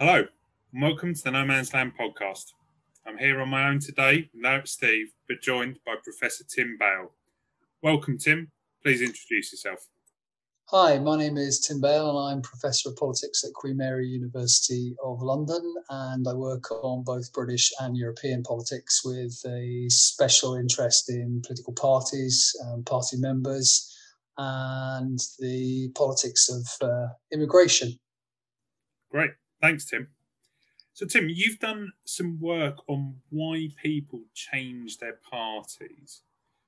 Hello, and welcome to the No Man's Land podcast. I'm here on my own today, without Steve, but joined by Professor Tim Bale. Welcome, Tim. Please introduce yourself. Hi, my name is Tim Bale, and I'm Professor of Politics at Queen Mary University of London. And I work on both British and European politics with a special interest in political parties, um, party members, and the politics of uh, immigration. Great. Thanks, Tim. So, Tim, you've done some work on why people change their parties.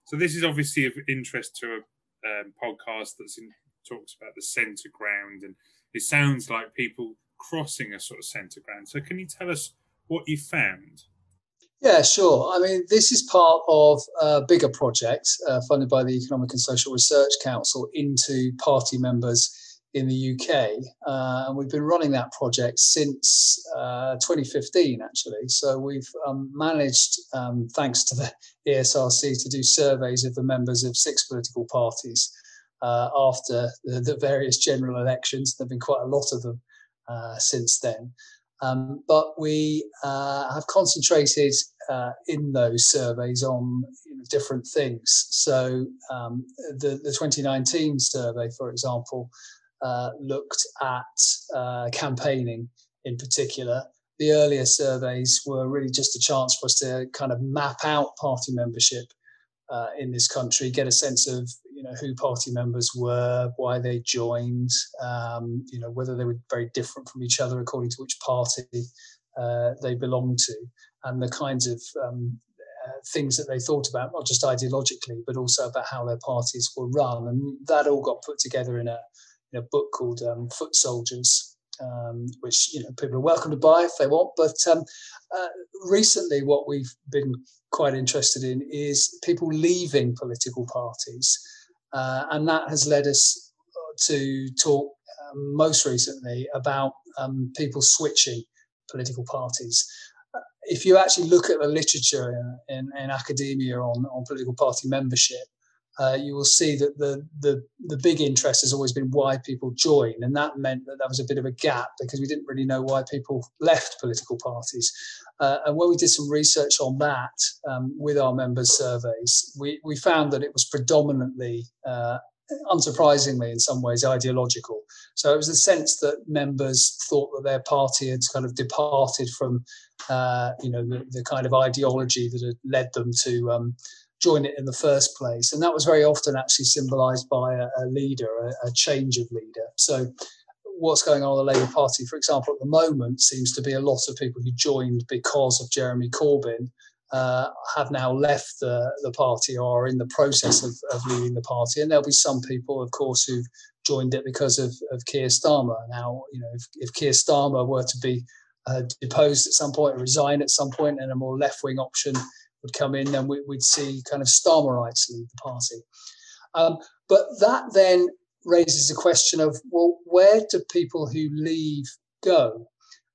So, this is obviously of interest to a um, podcast that's in, talks about the centre ground, and it sounds like people crossing a sort of centre ground. So, can you tell us what you found? Yeah, sure. I mean, this is part of a bigger project uh, funded by the Economic and Social Research Council into party members in the UK. Uh, and we've been running that project since uh, 2015, actually. So we've um, managed, um, thanks to the ESRC, to do surveys of the members of six political parties uh, after the, the, various general elections. There have been quite a lot of them uh, since then. Um, but we uh, have concentrated uh, in those surveys on you know, different things. So um, the, the 2019 survey, for example, uh, looked at uh, campaigning in particular. The earlier surveys were really just a chance for us to kind of map out party membership uh, in this country, get a sense of you know who party members were, why they joined, um, you know whether they were very different from each other according to which party uh, they belonged to, and the kinds of um, uh, things that they thought about, not just ideologically, but also about how their parties were run. And that all got put together in a in a book called um, Foot Soldiers, um, which you know people are welcome to buy if they want. But um, uh, recently, what we've been quite interested in is people leaving political parties, uh, and that has led us to talk um, most recently about um, people switching political parties. Uh, if you actually look at the literature in, in, in academia on, on political party membership, uh, you will see that the, the the big interest has always been why people join, and that meant that there was a bit of a gap because we didn't really know why people left political parties. Uh, and when we did some research on that um, with our members' surveys, we we found that it was predominantly. Uh, unsurprisingly, in some ways, ideological. So it was a sense that members thought that their party had kind of departed from, uh, you know, the, the, kind of ideology that had led them to um, join it in the first place. And that was very often actually symbolized by a, a leader, a, a, change of leader. So, what's going on in the Labour Party, for example, at the moment, seems to be a lot of people who joined because of Jeremy Corbyn. Uh, have now left the, the party or are in the process of, of leaving the party. And there'll be some people, of course, who've joined it because of, of Keir Starmer. Now, you know, if, if Keir Starmer were to be uh, deposed at some point, or resign at some point, and a more left wing option would come in, then we, would see kind of Starmerites leave the party. Um, but that then raises the question of well, where do people who leave go?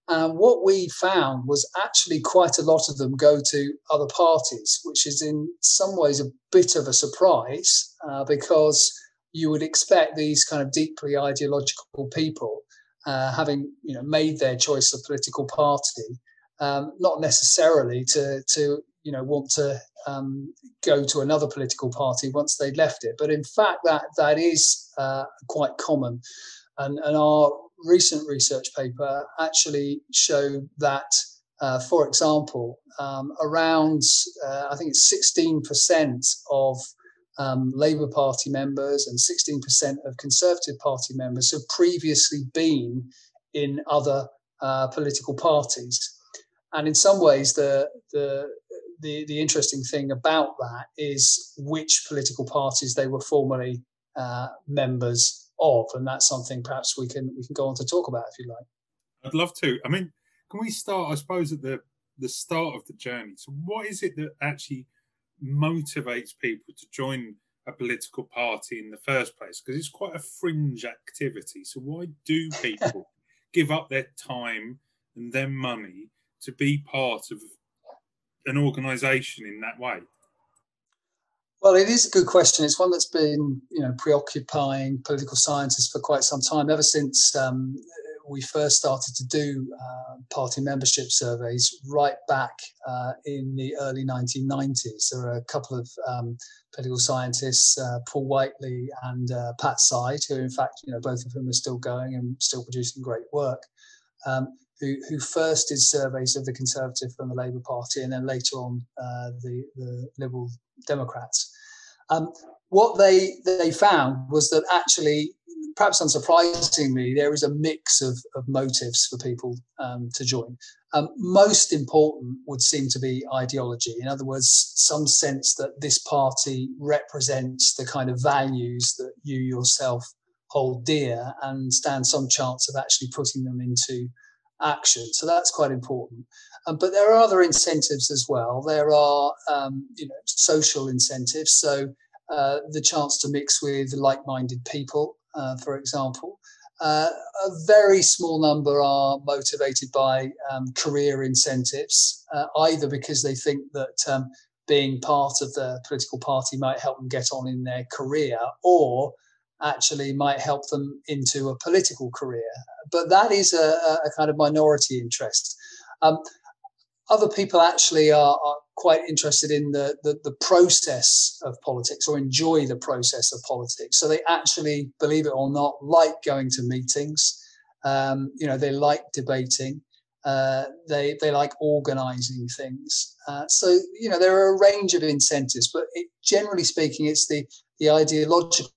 And what we found was actually quite a lot of them go to other parties, which is in some ways a bit of a surprise uh, because you would expect these kind of deeply ideological people, uh, having you know made their choice of political party, um, not necessarily to to you know want to um, go to another political party once they'd left it. But in fact, that that is uh, quite common, and, and our recent research paper actually showed that. Uh, for example, um, around uh, I think it's 16% of um, Labour Party members and 16% of Conservative Party members have previously been in other uh, political parties. And in some ways, the, the the, the interesting thing about that is which political parties they were formerly uh, members of, and that's something perhaps we can we can go on to talk about if you like. I'd love to. I mean, can we start? I suppose at the the start of the journey. So, what is it that actually motivates people to join a political party in the first place? Because it's quite a fringe activity. So, why do people give up their time and their money to be part of an organisation in that way? Well, it is a good question. It's one that's been, you know, preoccupying political scientists for quite some time, ever since um, we first started to do uh, party membership surveys right back uh, in the early 1990s. There are a couple of um, political scientists, uh, Paul Whiteley and uh, Pat Seyd, who, in fact, you know, both of whom are still going and still producing great work. Um, who, who first did surveys of the Conservative and the Labour Party, and then later on uh, the, the Liberal Democrats. Um, what they they found was that actually perhaps unsurprisingly, there is a mix of, of motives for people um, to join. Um, most important would seem to be ideology. In other words, some sense that this party represents the kind of values that you yourself hold dear and stand some chance of actually putting them into action. So that's quite important. Um, but there are other incentives as well. There are, um, you know, social incentives. So uh, the chance to mix with like-minded people uh, for example. Uh, a very small number are motivated by um, career incentives, uh, either because they think that um, being part of the political party might help them get on in their career, or actually might help them into a political career. But that is a, a kind of minority interest. Um, other people actually are, are quite interested in the, the, the process of politics or enjoy the process of politics. So they actually, believe it or not, like going to meetings. Um, you know, they like debating. Uh, they they like organising things. Uh, so you know, there are a range of incentives, but it, generally speaking, it's the the ideological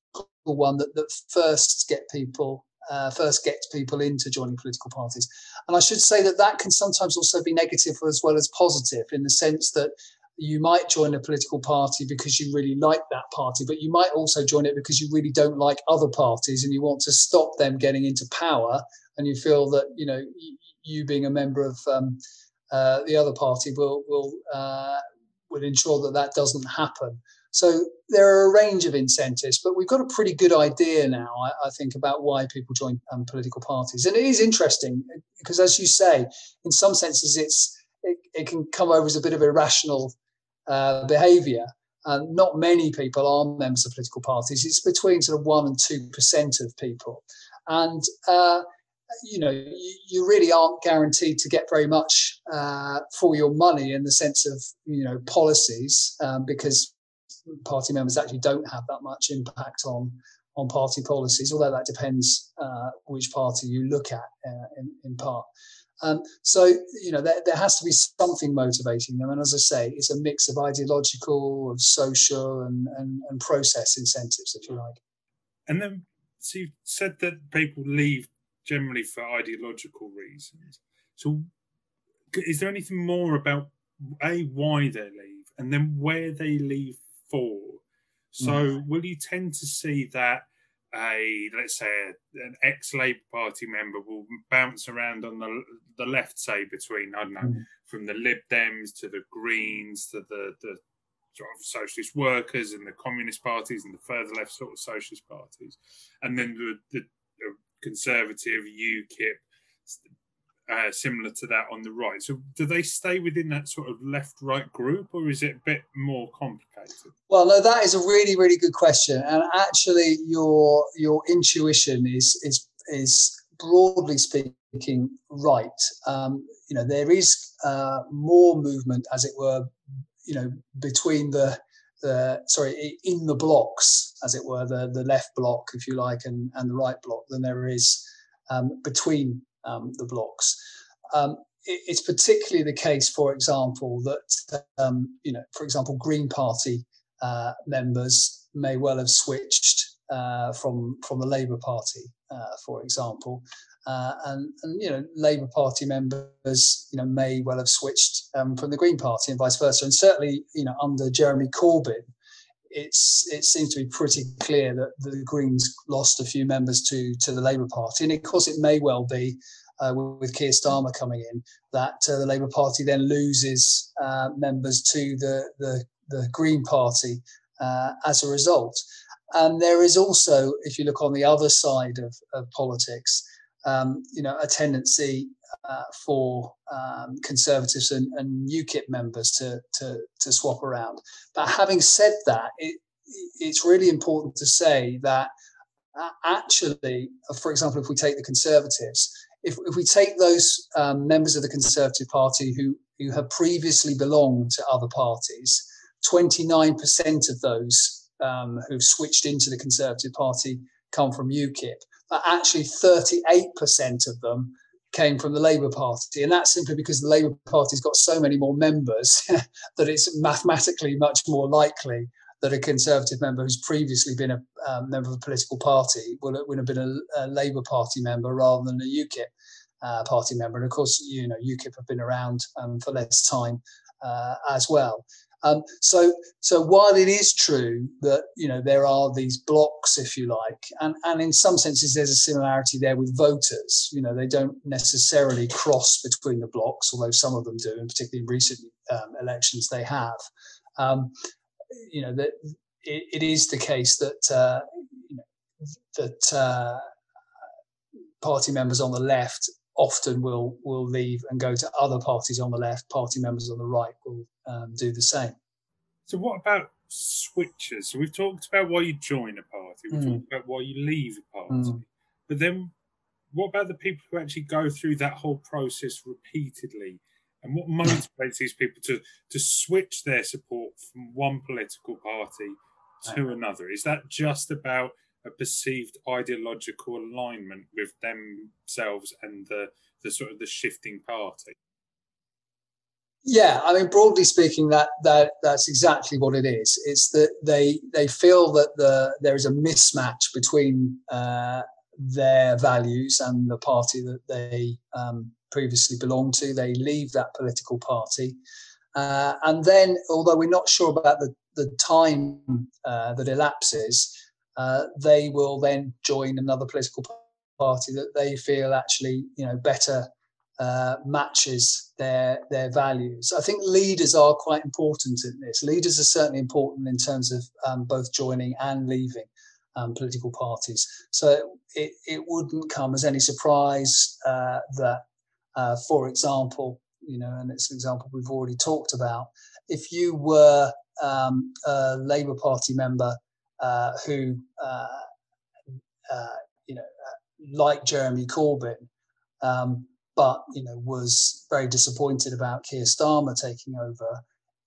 one that that first get people uh, first gets people into joining political parties. And I should say that that can sometimes also be negative as well as positive in the sense that you might join a political party because you really like that party, but you might also join it because you really don't like other parties and you want to stop them getting into power. And you feel that you know you being a member of um, uh, the other party will will uh, will ensure that that doesn't happen. So there are a range of incentives, but we've got a pretty good idea now, I, I think, about why people join um, political parties. And it is interesting because, as you say, in some senses, it's it, it can come over as a bit of irrational uh, behaviour. And not many people are members of political parties. It's between sort of one and two percent of people, and uh, you know you, you, really aren't guaranteed to get very much uh, for your money in the sense of you know policies um, because party members actually don't have that much impact on on party policies, although that depends uh, which party you look at uh, in, in part. Um, so, you know, there, there has to be something motivating them. And as I say, it's a mix of ideological, of social, and, and, and process incentives, if you like. And then, so you said that people leave generally for ideological reasons. So, is there anything more about A, why they leave, and then where they leave for. So will you tend to see that a let's say a, an ex Labour Party member will bounce around on the the left, say between I don't know, mm. from the Lib Dems to the Greens to the the sort of socialist workers and the communist parties and the further left sort of socialist parties, and then the, the, the conservative UKIP uh, similar to that on the right. So, do they stay within that sort of left right group, or is it a bit more complicated? Well, no, that is a really really good question, and actually, your your intuition is is is broadly speaking right. Um, you know, there is uh, more movement, as it were, you know, between the the sorry in the blocks, as it were, the the left block, if you like, and and the right block, than there is um, between um, the blocks. Um, it, it's particularly the case, for example, that um, you know, for example, Green Party uh, members may well have switched uh, from from the Labour Party, uh, for example, uh, and, and you know, Labour Party members, you know, may well have switched um, from the Green Party and vice versa. And certainly, you know, under Jeremy Corbyn, it's it seems to be pretty clear that the Greens lost a few members to to the Labour Party, and of course it may well be uh, with Keir Starmer coming in that uh, the Labour Party then loses uh, members to the the, the Green Party uh, as a result. And there is also, if you look on the other side of, of politics, um, you know, a tendency uh, for um, Conservatives and, and, UKIP members to, to, to swap around. But having said that, it, it's really important to say that uh, actually, for example, if we take the Conservatives, if, if we take those um, members of the Conservative Party who, who have previously belonged to other parties, 29% of those um, who've switched into the Conservative Party come from UKIP, but actually 38% of them came from the Labour Party. And that's simply because the Labour Party's got so many more members that it's mathematically much more likely that a Conservative member who's previously been a um, member of a political party will, would have been a, a, Labour Party member rather than a UKIP uh, party member. And of course, you know, UKIP have been around um, for less time uh, as well. Um, so, so while it is true that you know there are these blocks, if you like, and and in some senses there's a similarity there with voters. You know, they don't necessarily cross between the blocks, although some of them do, and particularly in recent um, elections they have. Um, you know that it, it is the case that uh, you know, that uh, party members on the left often will will leave and go to other parties on the left. Party members on the right will um, do the same. So, what about switches? So, we've talked about why you join a party. We've mm. talked about why you leave a party. Mm. But then, what about the people who actually go through that whole process repeatedly? And what motivates these people to to switch their support from one political party to another? Is that just about a perceived ideological alignment with themselves and the the sort of the shifting party. Yeah, I mean, broadly speaking, that that that's exactly what it is. It's that they they feel that the there is a mismatch between uh, their values and the party that they um, previously belonged to. They leave that political party, uh, and then, although we're not sure about the the time uh, that elapses, uh, they will then join another political party that they feel actually you know better uh, matches their their values. I think leaders are quite important in this. Leaders are certainly important in terms of um, both joining and leaving um, political parties. So it, it wouldn't come as any surprise uh, that, uh, for example, you know, and it's an example we've already talked about. If you were um, a Labour Party member uh, who, uh, uh, you know, like Jeremy Corbyn, um, but you know was very disappointed about Keir Starmer taking over.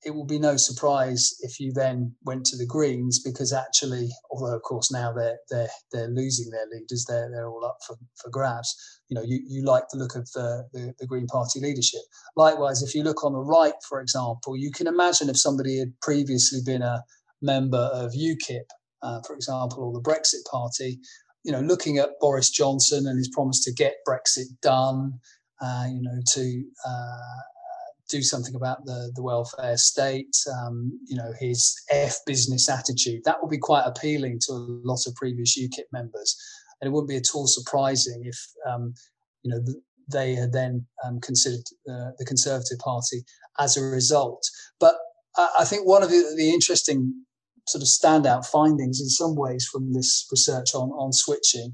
It will be no surprise if you then went to the Greens because actually, although of course now they're they're they're losing their leaders, they're they're all up for, for grabs. You know, you, you like the look of the, the, the Green Party leadership. Likewise, if you look on the right, for example, you can imagine if somebody had previously been a member of UKIP uh, for example, or the Brexit Party, you know, looking at Boris Johnson and his promise to get Brexit done, uh, you know, to uh, do something about the, the welfare state, um, you know, his F business attitude, that would be quite appealing to a lot of previous UKIP members. And it wouldn't be at all surprising if, um, you know, they had then um, considered uh, the Conservative Party as a result. But I think one of the, the interesting sort of standout findings in some ways from this research on, on switching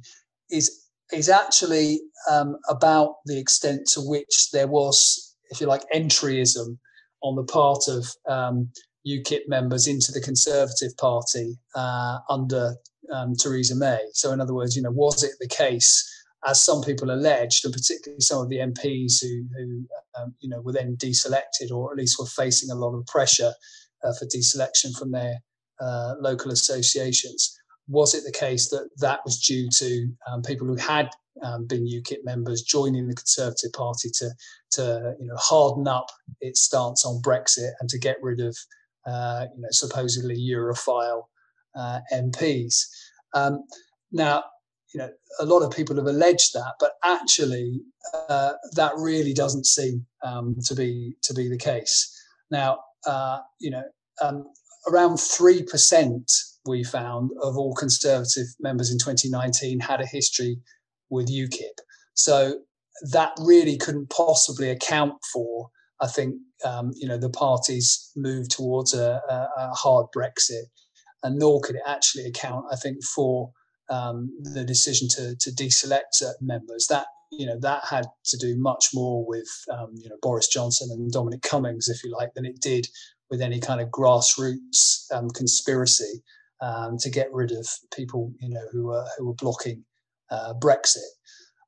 is is actually um, about the extent to which there was, if you like, entryism on the part of um, UKIP members into the Conservative Party uh, under um, Theresa May. So, in other words, you know, was it the case, as some people alleged, and particularly some of the MPs who, who um, you know, were then deselected or at least were facing a lot of pressure uh, for deselection from their uh, local associations. Was it the case that that was due to um, people who had um, been UKIP members joining the Conservative Party to to you know harden up its stance on Brexit and to get rid of uh, you know supposedly Europhile uh, MPs? Um, now, you know, a lot of people have alleged that, but actually, uh, that really doesn't seem um, to be to be the case. Now, uh, you know, um, around 3% we found of all Conservative members in 2019 had a history with UKIP. So that really couldn't possibly account for, I think, um, you know, the party's move towards a, a, hard Brexit, and nor could it actually account, I think, for um, the decision to, to deselect certain members. That you know that had to do much more with um, you know Boris Johnson and Dominic Cummings, if you like, than it did with any kind of grassroots um, conspiracy um, to get rid of people, you know, who were who were blocking uh, Brexit.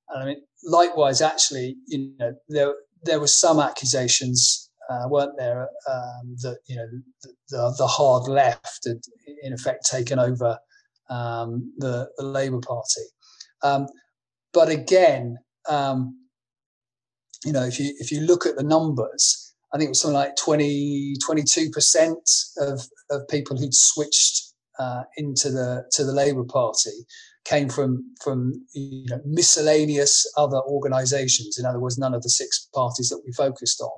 And I mean, likewise, actually, you know, there there were some accusations, uh, weren't there, um, that you know the, the hard left had in effect taken over um, the, the Labour Party. Um, but again, um, you know, if you if you look at the numbers, I think it was something like 20, 22% of, of people who'd switched uh, into the to the Labour Party came from from you know, miscellaneous other organisations. In other words, none of the six parties that we focused on.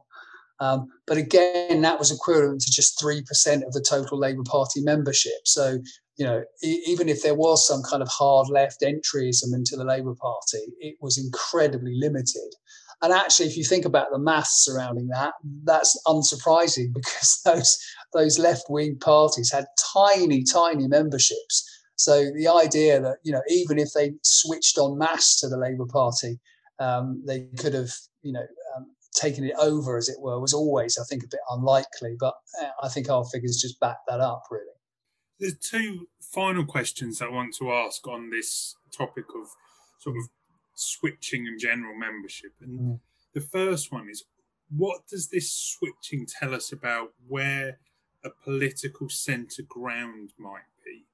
Um, but again, that was equivalent to just three percent of the total Labour Party membership. So you know, e- even if there was some kind of hard left entryism into the Labour Party, it was incredibly limited. And actually, if you think about the maths surrounding that, that's unsurprising because those those left wing parties had tiny, tiny memberships. So the idea that you know, even if they switched on mass to the Labour Party, um, they could have you know um, taken it over, as it were, was always, I think, a bit unlikely. But uh, I think our figures just back that up, really. There's two final questions I want to ask on this topic of sort of switching and general membership. And mm. the first one is what does this switching tell us about where a political centre ground might be?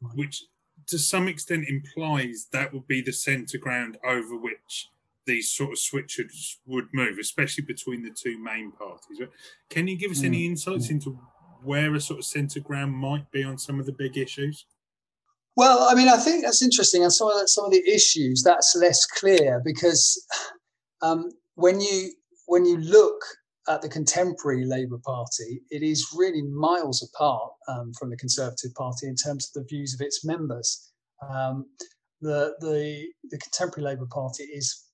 Right. Which to some extent implies that would be the centre ground over which these sort of switches would move, especially between the two main parties. Can you give us mm. any insights mm. into where a sort of centre ground might be on some of the big issues? Well, I mean, I think that's interesting. And some of the, some of the issues that's less clear because um, when you when you look at the contemporary Labour Party, it is really miles apart um, from the Conservative Party in terms of the views of its members. Um, the, the the contemporary Labour Party is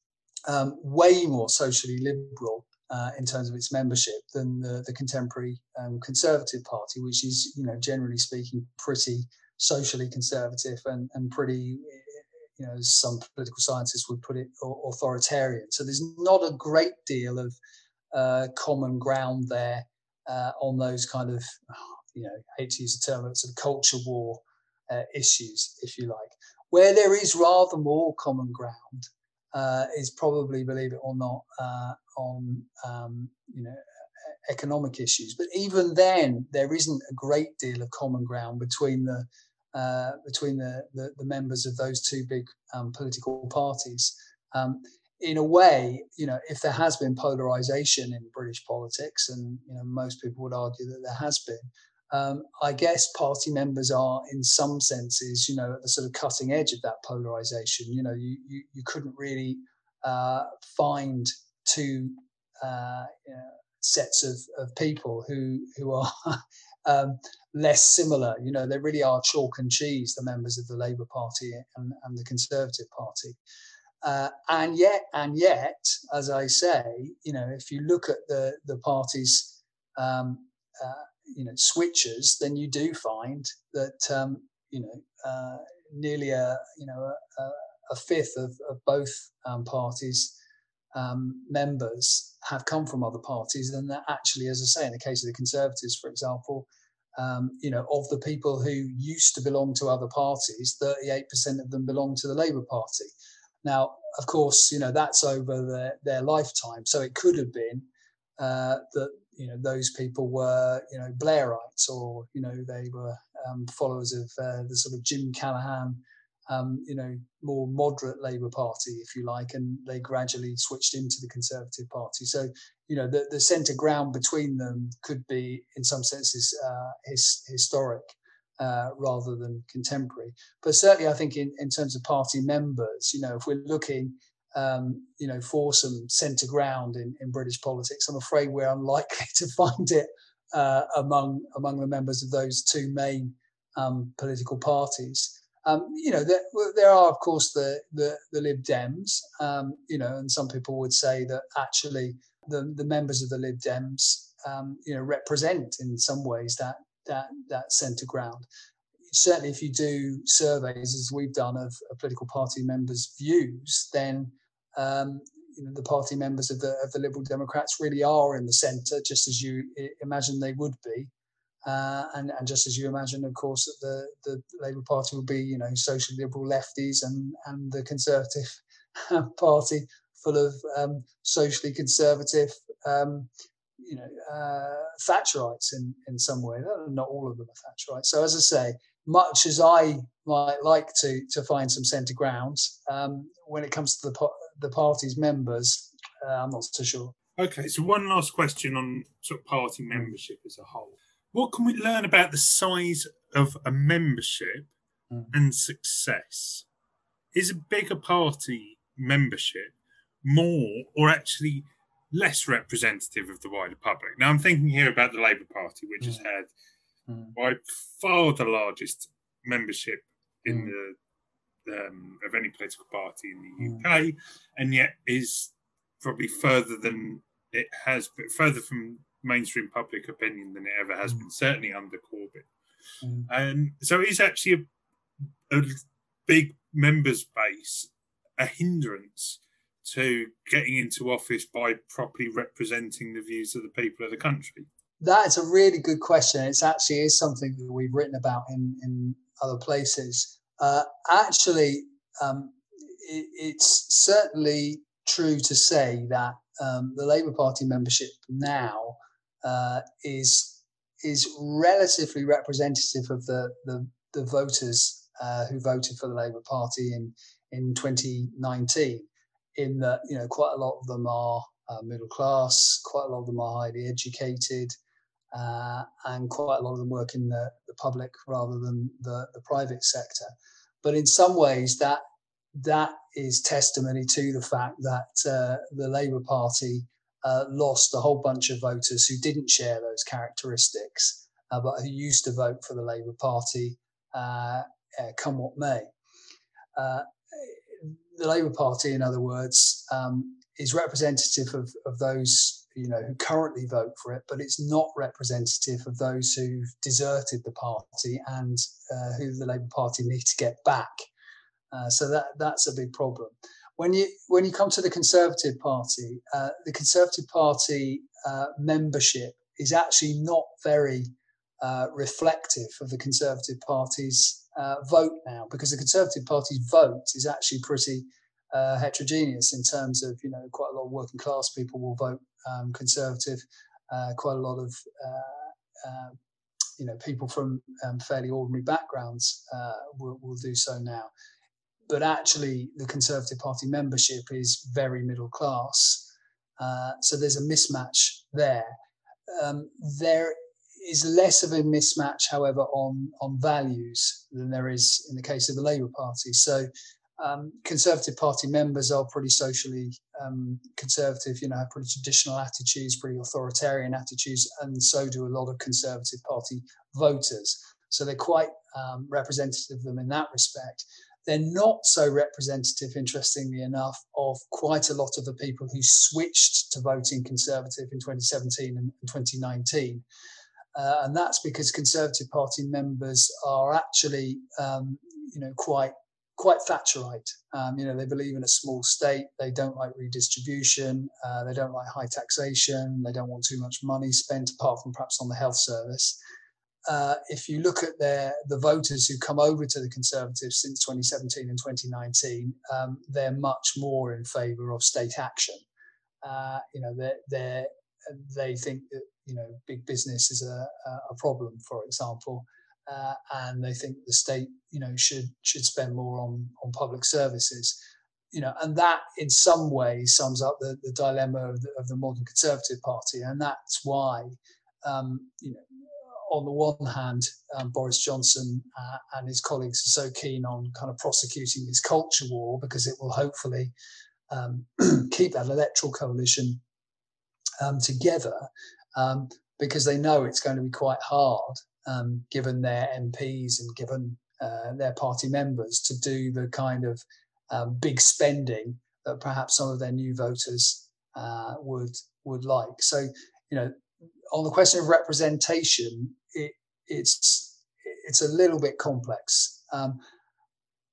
um, way more socially liberal uh, in terms of its membership than the, the contemporary um, Conservative Party, which is, you know, generally speaking, pretty socially conservative and, and pretty, you know, as some political scientists would put it, authoritarian. So there's not a great deal of uh, common ground there uh, on those kind of, you know, I hate to use the term, but sort of culture war uh, issues, if you like. Where there is rather more common ground uh, is probably, believe it or not, uh, on um, you know economic issues. But even then, there isn't a great deal of common ground between the uh, between the, the, the members of those two big um, political parties. Um, in a way, you know, if there has been polarization in British politics, and you know, most people would argue that there has been, um, I guess party members are, in some senses, you know, at the sort of cutting edge of that polarization. You know, you you, you couldn't really uh, find two uh, you know, sets of, of people who who are um, less similar. You know, they really are chalk and cheese, the members of the Labour Party and, and the Conservative Party. Uh, and yet, and yet, as I say, you know, if you look at the the parties, um, uh, you know, switches, then you do find that um, you know uh, nearly a you know a, a fifth of, of both um, parties um, members have come from other parties, and that actually, as I say, in the case of the Conservatives, for example, um, you know, of the people who used to belong to other parties, 38% of them belong to the Labour Party. Now, of course, you know, that's over their, their lifetime. So it could have been uh, that, you know, those people were, you know, Blairites or, you know, they were um, followers of uh, the sort of Jim Callaghan um, you know, more moderate Labour Party, if you like, and they gradually switched into the Conservative Party. So, you know, the, the centre ground between them could be, in some senses, uh, his, historic uh, rather than contemporary. But certainly, I think in, in terms of party members, you know, if we're looking, um, you know, for some centre ground in, in British politics, I'm afraid we're unlikely to find it uh, among among the members of those two main um, political parties. Um, you know, there, there, are, of course, the, the, the Lib Dems, um, you know, and some people would say that actually the, the members of the Lib Dems, um, you know, represent in some ways that, that, that centre ground. Certainly, if you do surveys, as we've done, of, of political party members' views, then um, you know, the party members of the, of the Liberal Democrats really are in the centre, just as you imagine they would be. Uh, and, and just as you imagine, of course, that the, the Labour Party will be, you know, social liberal lefties and, and the Conservative party full of um, socially conservative, um, you know, uh, Thatcherites in, in some way. Not all of them are Thatcherites. So as I say, much as I might like to to find some centre grounds, um, when it comes to the the party's members, uh, I'm not so sure. Okay, so one last question on sort of party membership as a whole. What can we learn about the size of a membership mm. and success? Is a bigger party membership more or actually less representative of the wider public? Now, I'm thinking here about the Labour Party, which mm. has had mm. by far the largest membership in mm. the um, of any political party in the UK, mm. and yet is probably further than it has, but further from mainstream public opinion than it ever has mm. been. Certainly under Corbyn, mm. and so it's actually a, a big members base a hindrance to getting into office by properly representing the views of the people of the country? That is a really good question. It's actually is something that we've written about in, in other places. Uh, actually, um, it, it's certainly true to say that um, the Labour Party membership now uh, is is relatively representative of the the, the voters uh, who voted for the Labour Party in in 2019 in that you know quite a lot of them are uh, middle class, quite a lot of them are highly educated, uh, and quite a lot of them work in the, the public rather than the, the private sector. But in some ways, that that is testimony to the fact that uh, the Labour Party uh, lost a whole bunch of voters who didn't share those characteristics, uh, but who used to vote for the Labour Party, uh, come what may the Labour Party, in other words, um, is representative of, of those you know who currently vote for it, but it's not representative of those who've deserted the party and uh, who the Labour Party need to get back. Uh, so that that's a big problem. When you when you come to the Conservative Party, uh, the Conservative Party uh, membership is actually not very uh, reflective of the Conservative Party's uh, vote now because the Conservative Party's vote is actually pretty uh, heterogeneous in terms of you know quite a lot of working class people will vote um, Conservative, uh, quite a lot of uh, you know people from um, fairly ordinary backgrounds will, will do so now. But actually, the Conservative Party membership is very middle class, so there's a mismatch there. Um, there is less of a mismatch, however, on on values than there is in the case of the Labour Party. So, um, Conservative Party members are pretty socially um, conservative, you know, pretty traditional attitudes, pretty authoritarian attitudes, and so do a lot of Conservative Party voters. So they're quite um, representative of them in that respect. They're not so representative, interestingly enough, of quite a lot of the people who switched to voting Conservative in 2017 and 2019. Uh, and that's because Conservative Party members are actually, um, you know, quite quite Thatcherite. Um, you know, they believe in a small state. They don't like redistribution. Uh, they don't like high taxation. They don't want too much money spent, apart from perhaps on the health service. Uh, if you look at their the voters who come over to the Conservatives since 2017 and 2019, um, they're much more in favour of state action. Uh, you know, they're, they're, they think that you know big business is a, a problem, for example, uh, and they think the state you know should should spend more on on public services. You know, and that in some way sums up the, the dilemma of the, of the modern Conservative Party, and that's why um, you know on the one hand, um, Boris Johnson uh, and his colleagues are so keen on kind of prosecuting this culture war because it will hopefully um, keep that electoral coalition um, together um, because they know it's going to be quite hard, um, given their MPs and given uh, their party members, to do the kind of um, big spending that perhaps some of their new voters uh, would would like. So, you know, on the question of representation, it, it's it's a little bit complex. Um,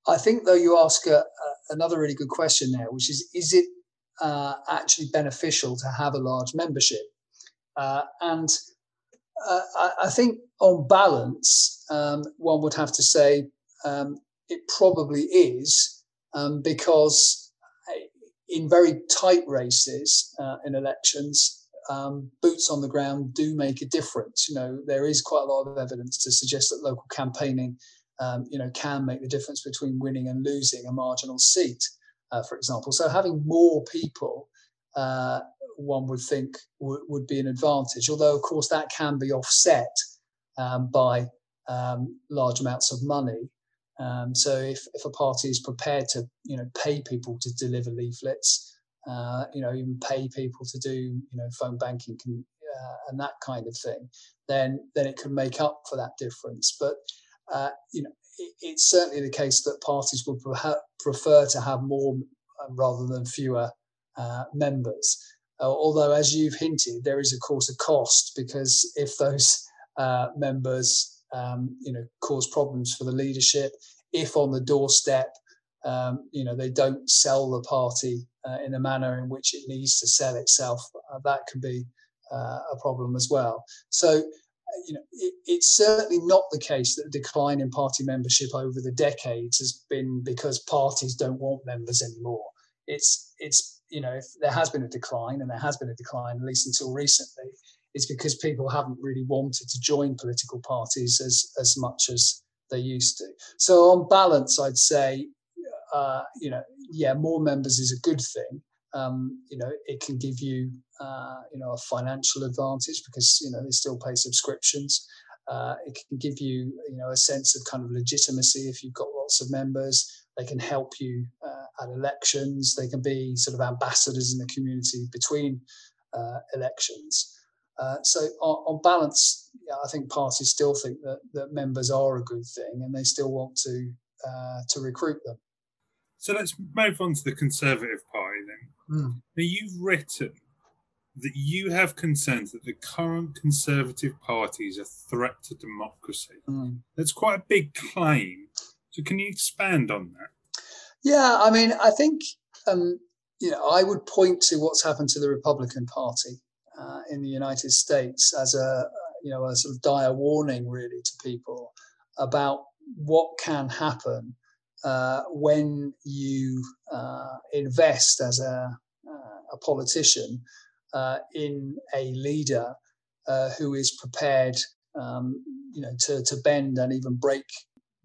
I think, though, you ask a, a, another really good question there, which is: Is it uh, actually beneficial to have a large membership? Uh, and uh, I, I, think, on balance, um, one would have to say um, it probably is um, because in very tight races uh, in elections, um, boots on the ground do make a difference. You know, there is quite a lot of evidence to suggest that local campaigning, um, you know, can make the difference between winning and losing a marginal seat, uh, for example. So having more people, uh, one would think w- would be an advantage. Although, of course, that can be offset um, by um, large amounts of money. Um, so if, if a party is prepared to, you know, pay people to deliver leaflets, uh, you know, even pay people to do, you know, phone banking can, uh, and that kind of thing, then then it can make up for that difference. But uh, you know, it, it's certainly the case that parties would prefer to have more um, rather than fewer uh, members. Uh, although, as you've hinted, there is of course a cost because if those uh, members, um, you know, cause problems for the leadership, if on the doorstep um, you know they don't sell the party uh, in a manner in which it needs to sell itself, uh, that can be uh, a problem as well. So, you know, it, it's certainly not the case that the decline in party membership over the decades has been because parties don't want members anymore. It's it's you know if there has been a decline and there has been a decline at least until recently, it's because people haven't really wanted to join political parties as as much as they used to. So on balance, I'd say uh, you know, yeah, more members is a good thing. Um, you know, it can give you, uh, you know, a financial advantage because you know they still pay subscriptions. Uh, it can give you, you know, a sense of kind of legitimacy if you've got lots of members. They can help you uh, at elections. They can be sort of ambassadors in the community between uh, elections. Uh, so on, on balance, yeah, I think parties still think that, that members are a good thing, and they still want to to recruit them. So let's move on to the Conservative Party then. Mm. Now, you've written that you have concerns that the current Conservative Party is a threat to democracy. Mm. That's quite a big claim. So, can you expand on that? Yeah, I mean, I think um, you know I would point to what's happened to the Republican Party uh, in the United States as a you know a sort of dire warning, really, to people about what can happen uh, when you uh, invest as a, uh, a politician uh, in a leader uh, who is prepared, um, you know, to, to bend and even break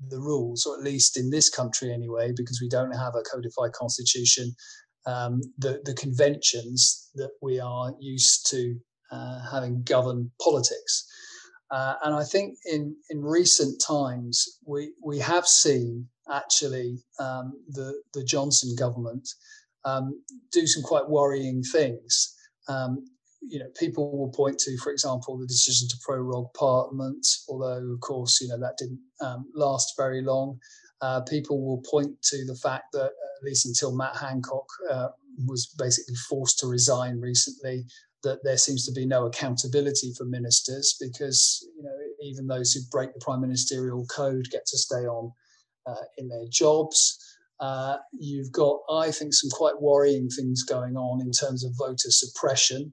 the rules, or at least in this country anyway, because we don't have a codified constitution. Um, the the conventions that we are used to having govern politics. Uh, and I think in, in recent times, we, we have seen actually um, the, the Johnson government um, do some quite worrying things. Um, you know, people will point to, for example, the decision to prorogue Parliament, although, of course, you know, that didn't um, last very long. Uh, people will point to the fact that, at least until Matt Hancock uh, was basically forced to resign recently, that there seems to be no accountability for ministers because you know even those who break the prime ministerial code get to stay on uh, in their jobs. Uh, you've got, I think, some quite worrying things going on in terms of voter suppression.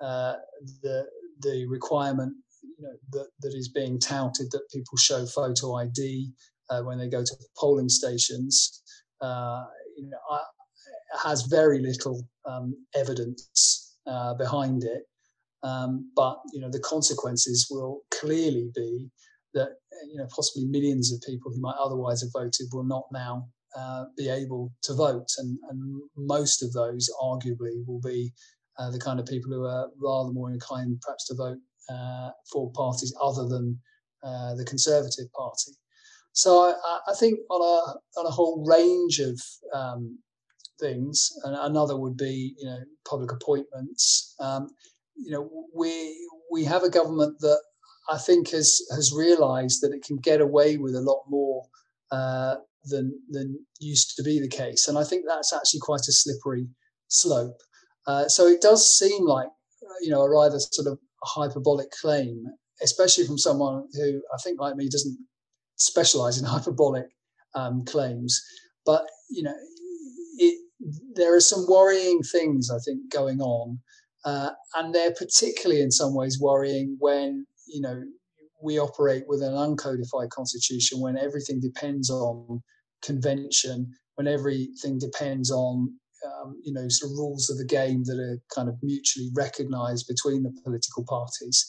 Uh, the the requirement you know, that, that is being touted that people show photo ID uh, when they go to polling stations, uh, you know, I, has very little um, evidence uh, behind it. Um, but you know the consequences will clearly be that you know possibly millions of people who might otherwise have voted will not now uh, be able to vote, and, and most of those arguably will be uh, the kind of people who are rather more inclined perhaps to vote uh, for parties other than uh, the Conservative Party. So I, I, think on a on a whole range of um, things. And another would be, you know, public appointments. Um, you know, we we have a government that I think has has realised that it can get away with a lot more uh, than than used to be the case, and I think that's actually quite a slippery slope. Uh, so it does seem like you know a rather sort of hyperbolic claim, especially from someone who I think like me doesn't specialise in hyperbolic um, claims. But you know, it, there are some worrying things I think going on, uh, and they're particularly in some ways worrying when you know we operate with an uncodified constitution when everything depends on convention, when everything depends on um, you know, sort of rules of the game that are kind of mutually recognised between the political parties.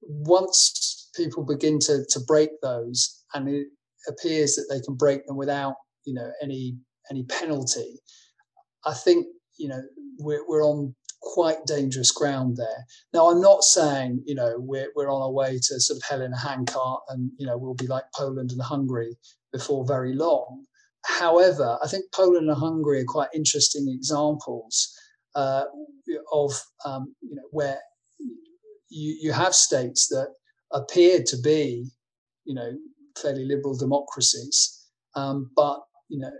Once people begin to to break those, and it appears that they can break them without, you know, any any penalty, I think you know we're we're on quite dangerous ground there. Now, I'm not saying, you know, we're, we're on our way to sort of hell in a handcart and, you know, we'll be like Poland and Hungary before very long. However, I think Poland and Hungary are quite interesting examples uh, of, um, you know, where you, you have states that appear to be, you know, fairly liberal democracies, um, but, you know,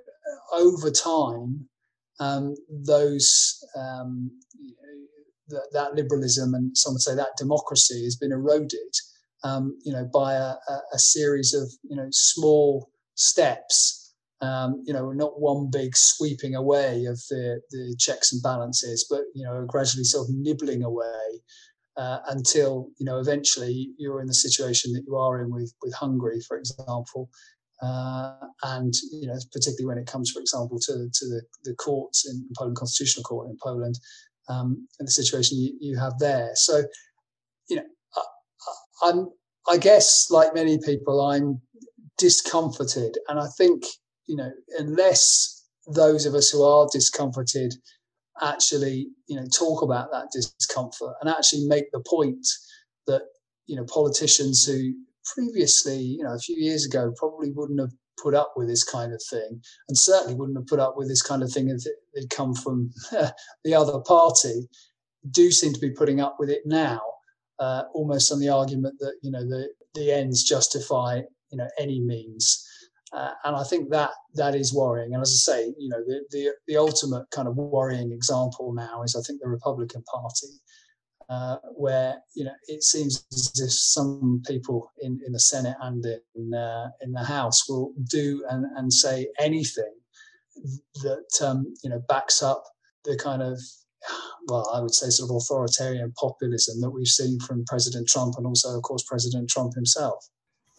over time, um, those um, that, that, liberalism and some would say that democracy has been eroded, um, you know, by a, a, series of you know small steps. Um, you know, not one big sweeping away of the, the checks and balances, but you know, gradually sort of nibbling away uh, until you know eventually you're in the situation that you are in with with Hungary, for example, uh, and you know, particularly when it comes, for example, to to the, the courts in Poland, Constitutional Court in Poland, um, and the situation you, you have there. So, you know, I, I'm I guess like many people, I'm discomforted, and I think you know, unless those of us who are discomforted actually, you know, talk about that discomfort and actually make the point that you know politicians who previously, you know, a few years ago, probably wouldn't have put up with this kind of thing, and certainly wouldn't have put up with this kind of thing if it had come from the other party, do seem to be putting up with it now, uh, almost on the argument that you know the the ends justify you know any means. Uh, and I think that that is worrying. And as I say, you know, the, the the ultimate kind of worrying example now is I think the Republican Party, uh, where you know it seems as if some people in, in the Senate and in uh, in the House will do and, and say anything that um, you know backs up the kind of well, I would say sort of authoritarian populism that we've seen from President Trump and also, of course, President Trump himself.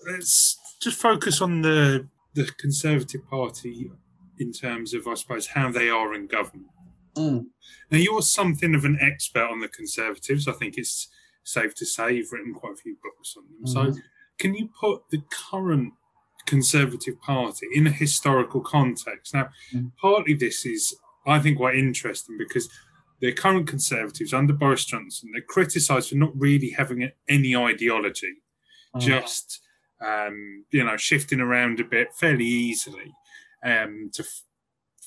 Let's just focus on the the Conservative Party in terms of, I suppose, how they are in government. Mm. Now, you're something of an expert on the Conservatives. I think it's safe to say you've written quite a few books on them. Mm-hmm. So, can you put the current Conservative Party in a historical context? Now, mm. partly this is, I think, quite interesting because the current Conservatives under Boris Johnson, they're criticised for not really having any ideology, mm. just um, you know shifting around a bit fairly easily um, to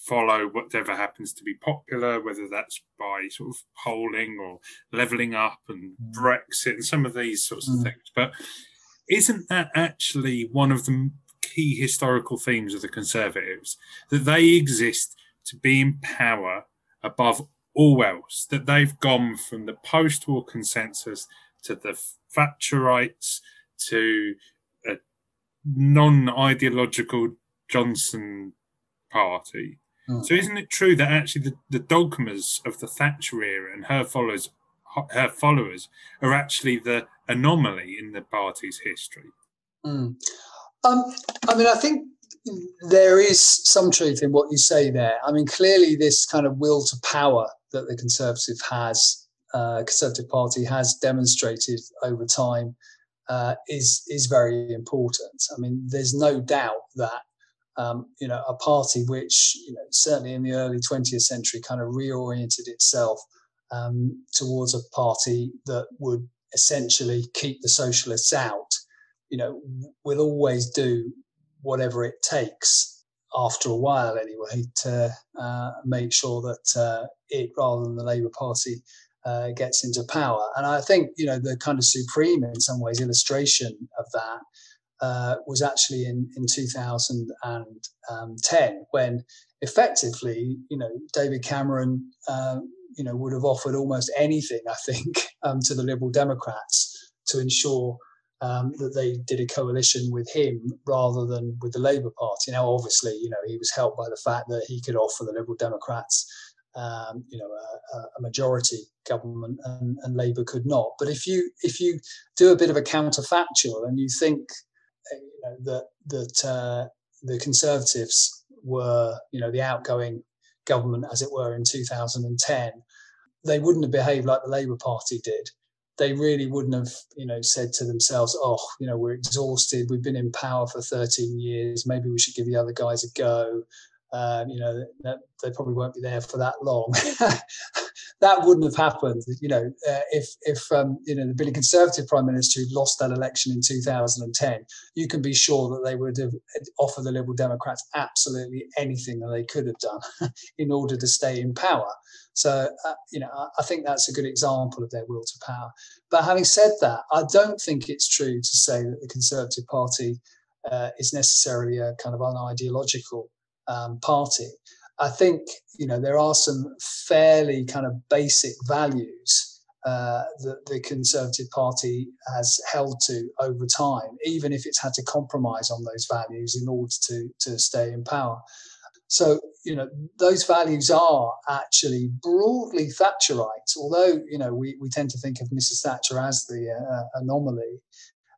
follow whatever happens to be popular, whether that's by sort of polling or levelling up and mm. Brexit and some of these sorts mm. of things. But isn't that actually one of the key historical themes of the Conservatives that they exist to be in power above all else? That they've gone from the post war consensus to the Thatcherites to a non ideological Johnson party Hmm. So isn't it true that actually the, the dogmas of the Thatcher era and her followers her followers are actually the anomaly in the party's history? Mm. Um, I mean, I think there is some truth in what you say there. I mean, clearly, this kind of will to power that the Conservative has, uh, Conservative Party has demonstrated over time, uh, is is very important. I mean, there's no doubt that um, you know, a party which, you know, certainly in the early 20th century kind of reoriented itself um, towards a party that would essentially keep the socialists out, you know, will always do whatever it takes after a while anyway to uh, make sure that uh, it, rather than the Labour Party, uh, gets into power. And I think, you know, the kind of supreme, in some ways, illustration of that uh, was actually in, in 2010 when effectively, you know, David Cameron, uh, you know, would have offered almost anything, I think, um, to the Liberal Democrats to ensure um, that they did a coalition with him rather than with the Labour Party. Now, obviously, you know, he was helped by the fact that he could offer the Liberal Democrats, um, you know, a, a, majority government, and, and Labour could not. But if you if you do a bit of a counterfactual and you think you know, that that uh, the Conservatives were, you know, the outgoing government, as it were, in 2010, they wouldn't have behaved like the Labour Party did. They really wouldn't have, you know, said to themselves, "Oh, you know, we're exhausted. We've been in power for 13 years. Maybe we should give the other guys a go." Um, you know, they probably won't be there for that long. that wouldn't have happened, you know, uh, if if um, you know the Billy Conservative Prime Minister who lost that election in 2010. You can be sure that they would have offered the Liberal Democrats absolutely anything that they could have done in order to stay in power. So, uh, you know, I, I think that's a good example of their will to power. But having said that, I don't think it's true to say that the Conservative Party uh, is necessarily a kind of unideological um, party. I think you know there are some fairly kind of basic values uh, that the Conservative Party has held to over time, even if it's had to compromise on those values in order to to stay in power. So you know those values are actually broadly Thatcherite, although you know we, we tend to think of Mrs Thatcher as the uh, anomaly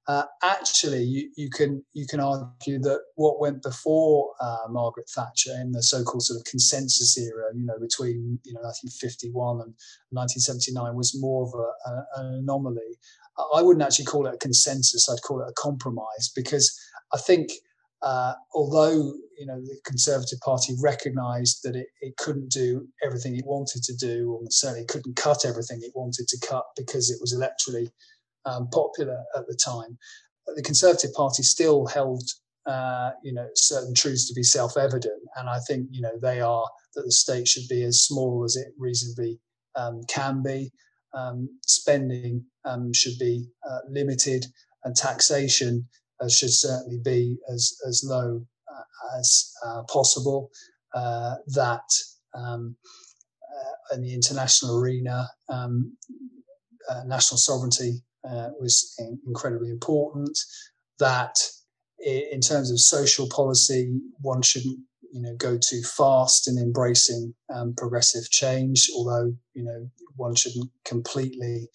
uh, actually you, you can you can argue that what went before uh, Margaret Thatcher in the so-called sort of consensus era, you know, between you know 1951 and 1979, was more of a, a, an anomaly. I wouldn't actually call it a consensus; I'd call it a compromise because I think. Uh, although you know the Conservative Party recognised that it, it couldn't do everything it wanted to do, or certainly couldn't cut everything it wanted to cut because it was electorally um, popular at the time. The Conservative Party still held, uh, you know, certain truths to be self-evident, and I think you know they are that the state should be as small as it reasonably um, can be. Um, spending um, should be uh, limited, and taxation uh, should certainly be as as low uh, as uh, possible. Uh, that um, in the international arena, um, national sovereignty uh, was incredibly important. That in terms of social policy, one shouldn't you know go too fast in embracing um, progressive change, although you know one shouldn't completely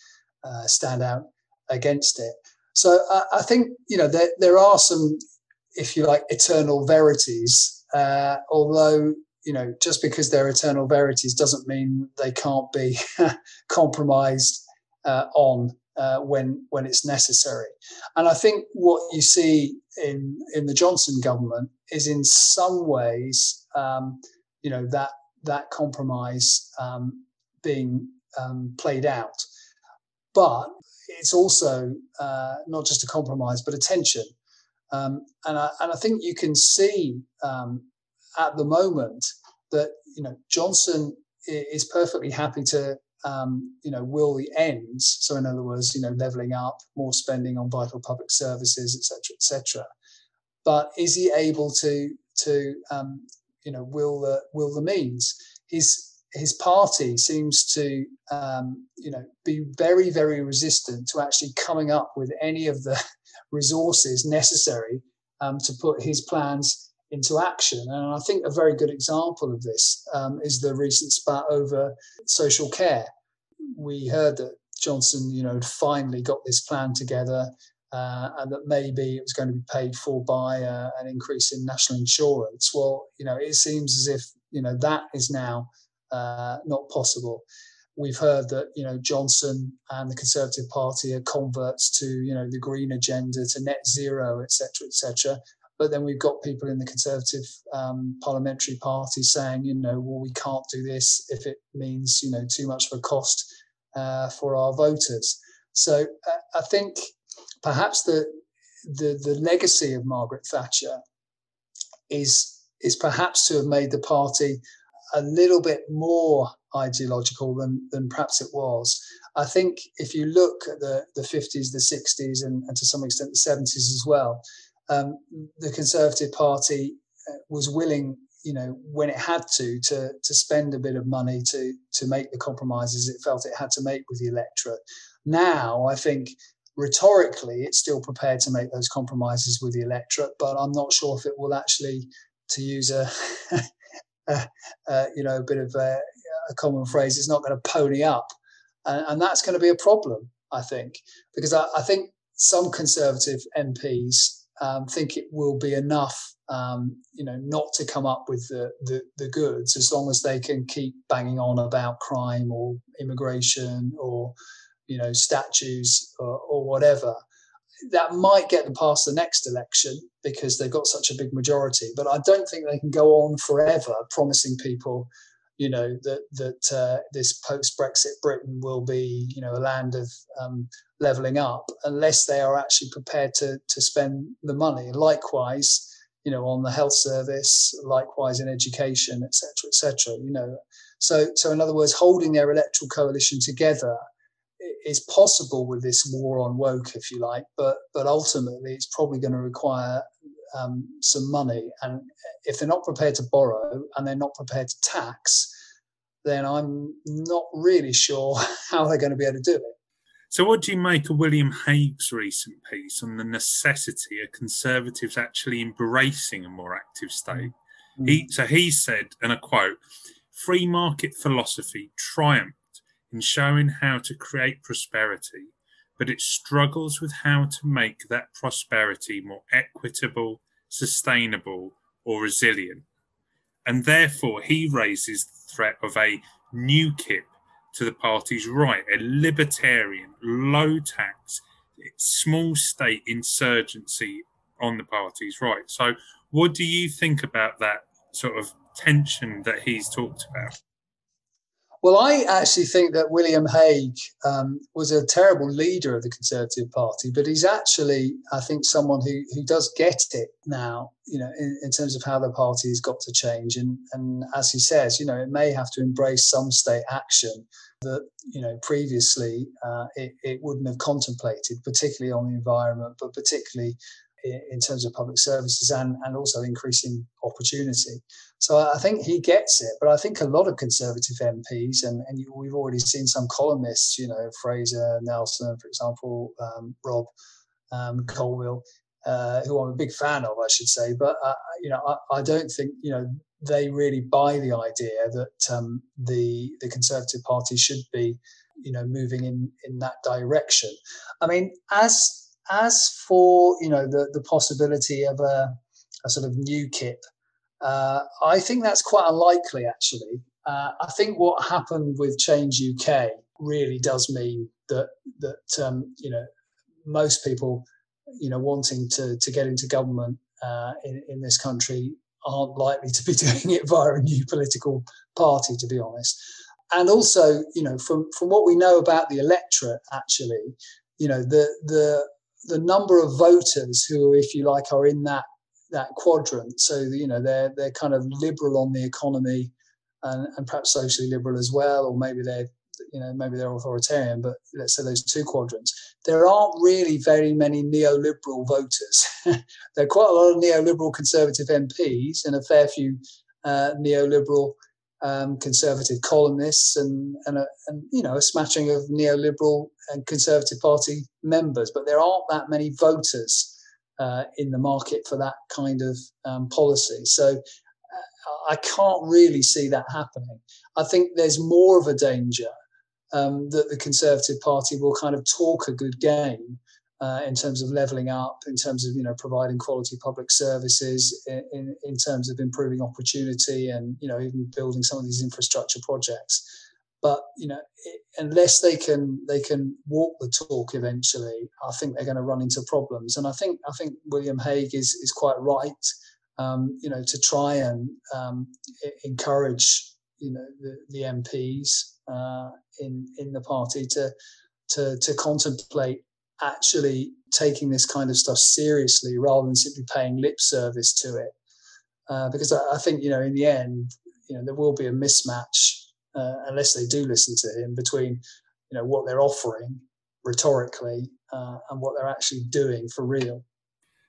uh, stand out against it. So I, I, think you know there there are some, if you like, eternal verities. Uh, although you know just because they're eternal verities doesn't mean they can't be compromised uh, on uh, when when it's necessary. And I think what you see in in the Johnson government is in some ways, um, you know, that that compromise um, being um, played out, but it's also uh, not just a compromise but a tension. Um, and I, and I think you can see um, at the moment that you know Johnson is perfectly happy to um, you know, will the ends. So, in other words, you know, leveling up, more spending on vital public services, etc., etc. But is he able to to um, you know will the will the means? His his party seems to um, you know be very very resistant to actually coming up with any of the resources necessary um, to put his plans into action. And I think a very good example of this um, is the recent spat over social care. We heard that Johnson, you know, finally got this plan together. Uh, and that maybe it was going to be paid for by uh, an increase in national insurance. Well, you know, it seems as if you know that is now uh, not possible. We've heard that you know Johnson and the Conservative Party are converts to you know the green agenda, to net zero, etc., etc. But then we've got people in the Conservative um, Parliamentary Party saying, you know, well, we can't do this if it means, you know, too much of a cost uh, for our voters. So uh, I think perhaps the, the the legacy of Margaret Thatcher is is perhaps to have made the party a little bit more ideological than, than perhaps it was. I think if you look at the, the 50s, the 60s, and, and to some extent the 70s as well, um, the Conservative Party uh, was willing, you know, when it had to, to to spend a bit of money to to make the compromises it felt it had to make with the electorate. Now, I think rhetorically, it's still prepared to make those compromises with the electorate, but I'm not sure if it will actually, to use a, a, a you know, a bit of a, a, common phrase, it's not going to pony up, and, and, that's going to be a problem, I think, because I, I think some Conservative MPs um, think it will be enough, um, you know, not to come up with the, the, the goods as long as they can keep banging on about crime or immigration or, you know, statues or, or whatever. That might get them past the next election because they've got such a big majority. But I don't think they can go on forever promising people you know that that uh, this post Brexit Britain will be you know a land of um, leveling up unless they are actually prepared to to spend the money. Likewise, you know on the health service, likewise in education, etc., etc. You know, so so in other words, holding their electoral coalition together is possible with this war on woke, if you like, but but ultimately it's probably going to require um, some money. And if they're not prepared to borrow and they're not prepared to tax, then I'm not really sure how they're going to be able to do it. So, what do you make of William Hague's recent piece on the necessity of Conservatives actually embracing a more active state? Mm. He, so he said, and I quote, free market philosophy triumphed in showing how to create prosperity, but it struggles with how to make that prosperity more equitable, sustainable, or resilient. And therefore, he raises the threat of a new UKIP to the party's right, a libertarian, low tax, small state insurgency on the party's right. So, what do you think about that sort of tension that he's talked about? Well, I actually think that William Hague um, was a terrible leader of the Conservative Party, but he's actually, I think, someone who, who does get it now, you know, in, in terms of how the party has got to change. And, and as he says, you know, it may have to embrace some state action that, you know, previously uh, it, it wouldn't have contemplated, particularly on the environment, but particularly in terms of public services and, and also increasing opportunity. So I think he gets it, but I think a lot of Conservative MPs, and, and we've already seen some columnists, you know, Fraser, Nelson, for example, um, Rob um, Colvile, uh, who I'm a big fan of, I should say, but uh, you know, I, I, don't think you know they really buy the idea that um, the the Conservative Party should be, you know, moving in in that direction. I mean, as as for you know the the possibility of a, a sort of UKIP, uh, I think that's quite unlikely. Actually, uh, I think what happened with Change UK really does mean that that um, you know most people you know wanting to to get into government uh, in in this country aren't likely to be doing it via a new political party, to be honest. And also, you know, from from what we know about the electorate, actually, you know, the the the number of voters who, if you like, are in that that quadrant. So you know they're they're kind of liberal on the economy, and, and perhaps socially liberal as well, or maybe they're you know maybe they're authoritarian. But let's say those two quadrants. There aren't really very many neoliberal voters. there are quite a lot of neoliberal conservative MPs and a fair few uh, neoliberal um, conservative columnists and and, a, and you know a smattering of neoliberal and conservative party members, but there aren't that many voters uh, in the market for that kind of um, policy. So uh, I can't really see that happening. I think there's more of a danger um, that the Conservative Party will kind of talk a good game uh, in terms of levelling up, in terms of you know providing quality public services, in, in, in, terms of improving opportunity, and you know even building some of these infrastructure projects. But you know, it, unless they can they can walk the talk eventually, I think they're going to run into problems. And I think I think William Hague is is quite right. Um, you know, to try and um, encourage you know the, the MPs uh, in in the party to to to contemplate actually taking this kind of stuff seriously rather than simply paying lip service to it. Uh, because I, I, think, you know, in the end, you know, there will be a mismatch uh, unless they do listen to him between, you know, what they're offering rhetorically uh, and what they're actually doing for real.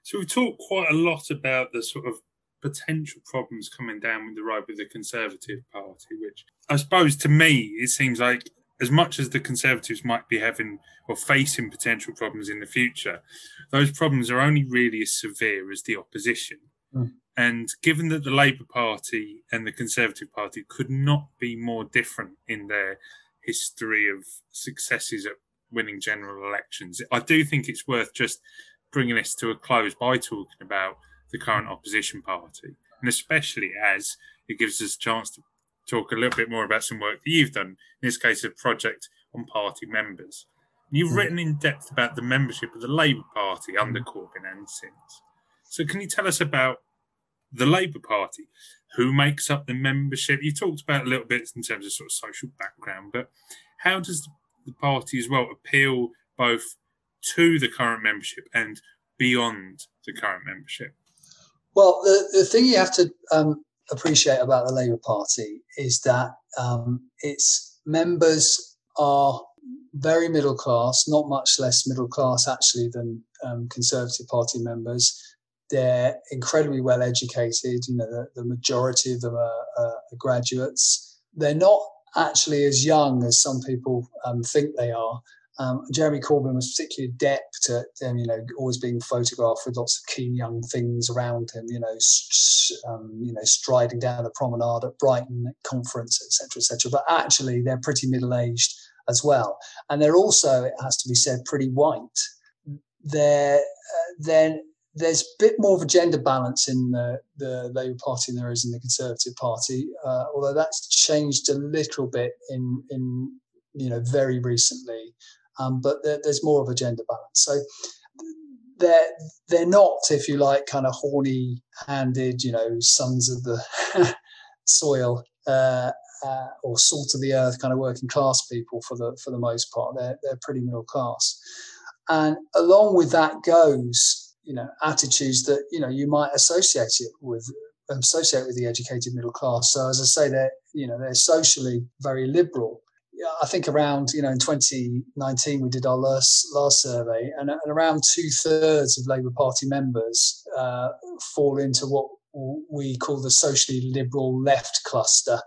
So we've talked quite a lot about the sort of potential problems coming down with the road with the Conservative Party, which I suppose to me it seems like as much as the Conservatives might be having or facing potential problems in the future, those problems are only really as severe as the opposition. Mm. And given that the Labour Party and the Conservative Party could not be more different in their history of successes at winning general elections, I do think it's worth just bringing this to a close by talking about the current opposition party, and especially as it gives us a chance to talk a little bit more about some work that you've done, in this case, a project on party members. You've mm. written in depth about the membership of the Labour Party under mm. Corbyn and since. So, can you tell us about the Labour Party? Who makes up the membership? You talked about a little bit in terms of sort of social background, but how does the party as well appeal both to the current membership and beyond the current membership? Well, the, the thing you have to um, appreciate about the Labour Party is that um, its members are very middle class, not much less middle class actually than um, Conservative Party members. They're incredibly well educated. You know, the, the majority of them are, are, graduates. They're not actually as young as some people um, think they are. Um, Jeremy Corbyn was particularly adept at, um, you know, always being photographed with lots of keen young things around him. You know, st- um, you know, striding down the promenade at Brighton conference, etc., etc. But actually, they're pretty middle-aged as well, and they're also, it has to be said, pretty white. They're uh, there's a bit more of a gender balance in the, the Labour Party than there is in the Conservative Party, uh, although that's changed a little bit in in you know very recently um, but there, there's more of a gender balance. So they're they're not, if you like, kind of horny-handed, you know, sons of the soil uh, uh, or salt of the earth, kind of working class people for the for the most part. They're they're pretty middle class, and along with that goes, you know, attitudes that you know you might associate it with associate with the educated middle class. So as I say, they're you know they're socially very liberal, I think around you know in 2019 we did our last last survey, and, and around two thirds of Labour Party members uh, fall into what we call the socially liberal left cluster.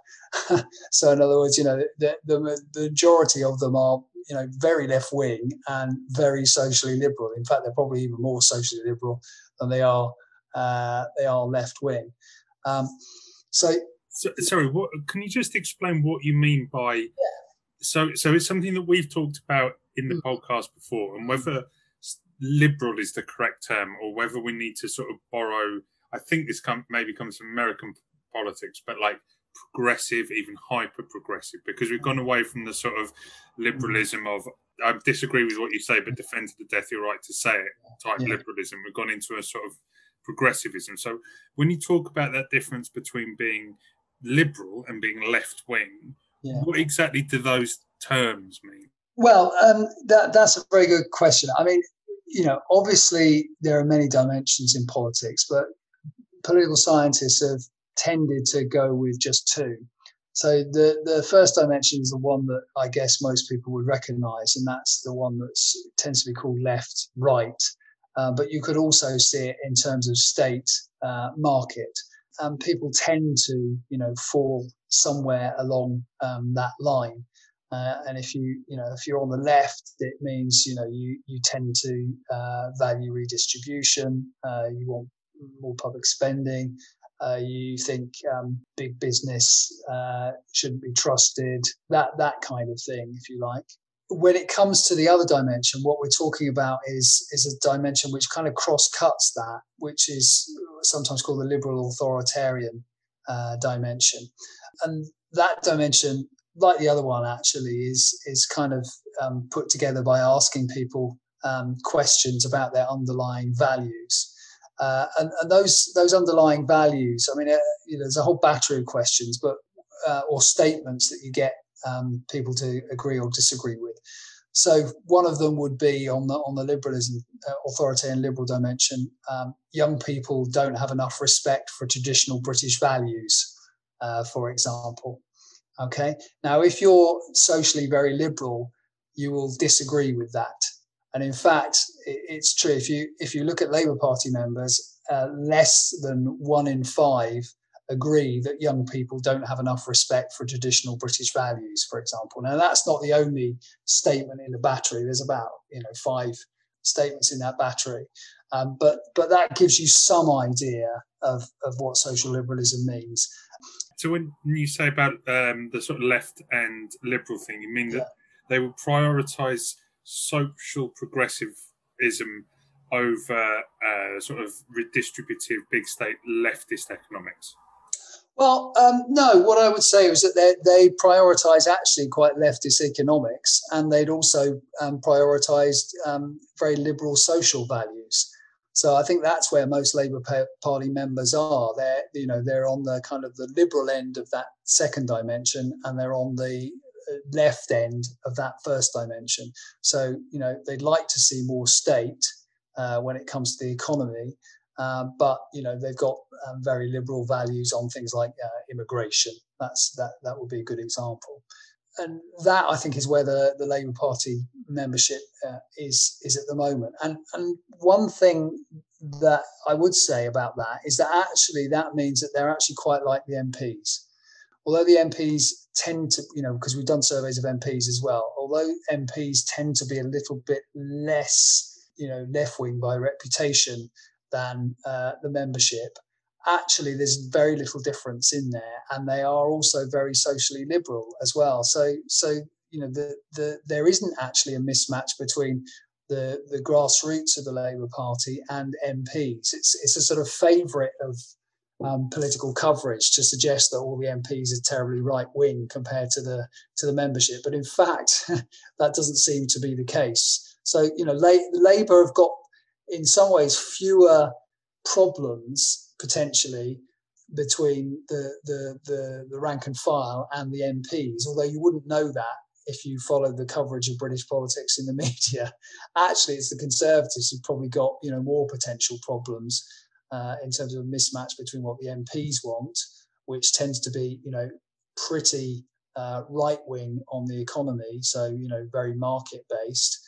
so in other words, you know the, the, the majority of them are you know very left wing and very socially liberal. In fact, they're probably even more socially liberal than they are uh, they are left wing. Um, so, so, sorry, what can you just explain what you mean by? Yeah so so it's something that we've talked about in the mm. podcast before, and whether liberal is the correct term or whether we need to sort of borrow. I think this come, maybe comes from American politics, but like progressive, even hyper progressive, because we've gone away from the sort of liberalism of I disagree with what you say, but defend to the death your right to say it type yeah. liberalism. We've gone into a sort of progressivism. So when you talk about that difference between being liberal and being left wing, yeah. What exactly do those terms mean? Well, um, that, that's a very good question. I mean, you know, obviously there are many dimensions in politics, but political scientists have tended to go with just two. So the the first dimension is the one that I guess most people would recognise, and that's the one that tends to be called left right. Uh, but you could also see it in terms of state uh, market um, people tend to, you know, fall somewhere along um, that line. Uh, and if you, you know, if you're on the left, it means, you know, you you tend to uh, value redistribution. Uh, you want more public spending. Uh, you think um, big business uh, shouldn't be trusted. That that kind of thing, if you like when it comes to the other dimension, what we're talking about is is a dimension which kind of cross cuts that, which is sometimes called the liberal authoritarian uh, dimension, and that dimension, like the other one, actually is is kind of um, put together by asking people um, questions about their underlying values. Uh, and, and those those underlying values, I mean, uh, you know, there's a whole battery of questions, but uh, or statements that you get um, people to agree or disagree with. So one of them would be on the on the liberalism, uh, authoritarian liberal dimension. Um, young people don't have enough respect for traditional British values, uh, for example. Okay. Now, if you're socially very liberal, you will disagree with that. And in fact, it, it's true. If you if you look at Labour Party members, uh, less than one in five agree that young people don't have enough respect for traditional British values, for example. Now, that's not the only statement in the battery. There's about you know five statements in that battery, um, but but that gives you some idea of of what social liberalism means. So when you say about um, the sort of left and liberal thing, you mean that yeah. they will prioritise social progressivism over uh, sort of redistributive big state leftist economics? Well, um, no. What I would say is that they they prioritise actually quite leftist economics, and they'd also um, prioritised um, very liberal social values. So I think that's where most Labour Party members are. They're you know they're on the kind of the liberal end of that second dimension, and they're on the uh, left end of that first dimension. So you know they'd like to see more state uh, when it comes to the economy, uh, but you know they've got um, very liberal values on things like uh, immigration. That's that that would be a good example, and that I think is where the, the Labour Party membership uh, is is at the moment. And and one thing that I would say about that is that actually that means that they're actually quite like the MPs. Although the MPs tend to, you know, because we've done surveys of MPs as well, although MPs tend to be a little bit less, you know, left wing by reputation than uh, the membership. Actually, there's very little difference in there, and they are also very socially liberal as well. So, so you know, the, the there isn't actually a mismatch between the the grassroots of the Labour Party and MPs. It's it's a sort of favourite of um, political coverage to suggest that all the MPs are terribly right wing compared to the to the membership, but in fact, that doesn't seem to be the case. So you know, La- Labour have got in some ways fewer problems potentially between the, the, the, the, rank and file and the MPs, although you wouldn't know that if you follow the coverage of British politics in the media. Actually, it's the Conservatives who've probably got you know more potential problems uh, in terms of a mismatch between what the MPs want, which tends to be you know pretty uh, right wing on the economy, so you know very market based,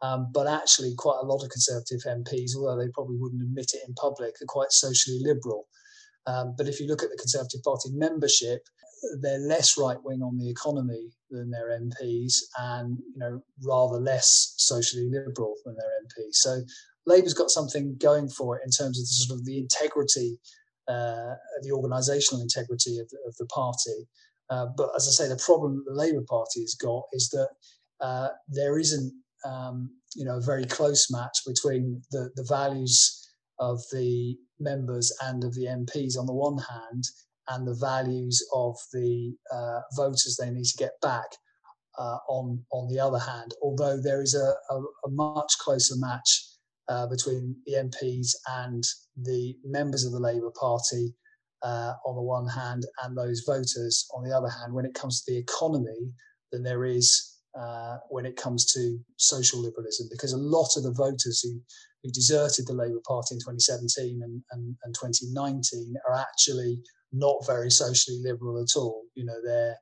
um, but actually, quite a lot of Conservative MPs, although they probably wouldn't admit it in public, are quite socially liberal. Um, but if you look at the Conservative Party membership, they're less right wing on the economy than their MPs, and you know rather less socially liberal than their MPs. So Labour's got something going for it in terms of the sort of the integrity, uh, the organisational integrity of of the party. Uh, but as I say, the problem that the Labour Party has got is that uh, there isn't um, you know, a very close match between the, the values of the members and of the MPs on the one hand, and the values of the uh, voters they need to get back uh, on on the other hand. Although there is a, a, a much closer match uh, between the MPs and the members of the Labour Party uh, on the one hand, and those voters on the other hand, when it comes to the economy, than there is uh, when it comes to social liberalism, because a lot of the voters who, who deserted the Labour Party in 2017 and, and, and 2019 are actually not very socially liberal at all. You know, they're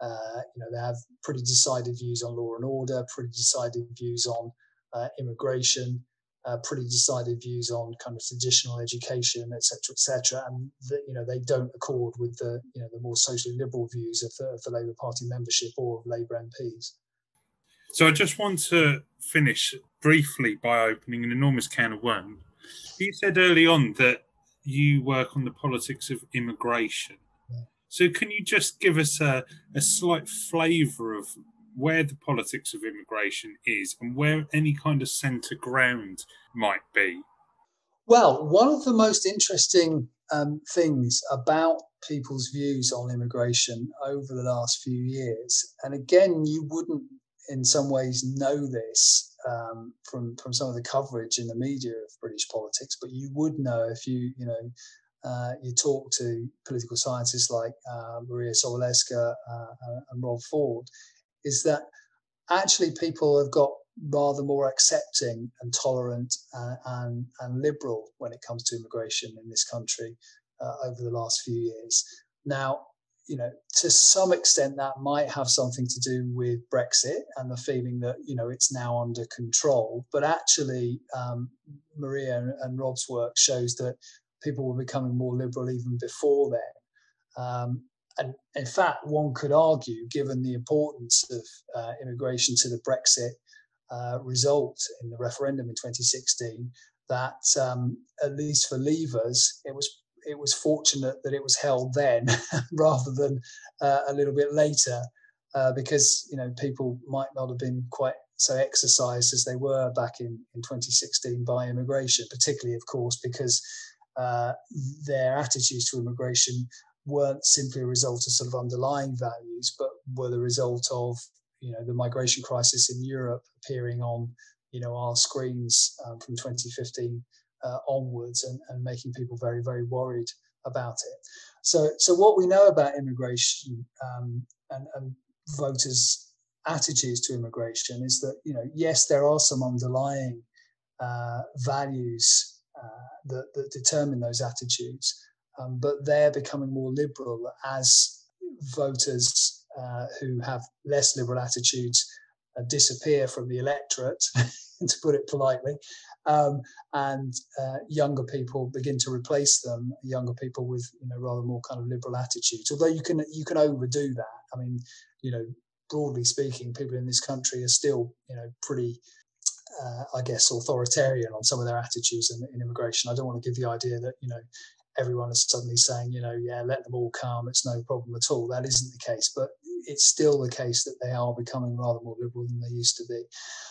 uh, you know they have pretty decided views on law and order, pretty decided views on uh, immigration, uh, pretty decided views on kind of traditional education, etc., etc. And the, you know they don't accord with the you know the more socially liberal views of the, of the Labour Party membership or of Labour MPs. So I just want to finish briefly by opening an enormous can of worms. You said early on that you work on the politics of immigration. So can you just give us a, a slight flavour of where the politics of immigration is and where any kind of centre ground might be? Well, one of the most interesting um, things about people's views on immigration over the last few years, and again, you wouldn't in some ways know this um, from from some of the coverage in the media of British politics, but you would know if you you know uh, you talk to political scientists like uh, Maria Sobolewska uh, and Rob Ford, is that actually people have got rather more accepting and tolerant uh, and and liberal when it comes to immigration in this country uh, over the last few years. Now, you know, to some extent, that might have something to do with Brexit and the feeling that you know it's now under control. But actually, um, Maria and, and, Rob's work shows that people were becoming more liberal even before then. Um, and in fact, one could argue, given the importance of uh, immigration to the Brexit uh, result in the referendum in 2016, that um, at least for Leavers, it was it was fortunate that it was held then rather than uh, a little bit later, uh, because you know people might not have been quite so exercised as they were back in, in 2016 by immigration, particularly, of course, because uh, their attitudes to immigration weren't simply a result of sort of underlying values, but were the result of you know the migration crisis in Europe appearing on you know our screens um, from 2015 uh, onwards and, and making people very very worried about it. So so what we know about immigration um, and, and voters' attitudes to immigration is that you know yes there are some underlying uh, values uh, that, that determine those attitudes, um, but they're becoming more liberal as voters uh, who have less liberal attitudes uh, disappear from the electorate, to put it politely, um, and uh, younger people begin to replace them. Younger people with you know rather more kind of liberal attitudes. Although you can you can overdo that. I mean, you know, broadly speaking, people in this country are still you know pretty. Uh, I guess authoritarian on some of their attitudes in, in immigration. I don't want to give the idea that you know everyone is suddenly saying, you know, yeah, let them all come, it's no problem at all. That isn't the case, but it's still the case that they are becoming rather more liberal than they used to be.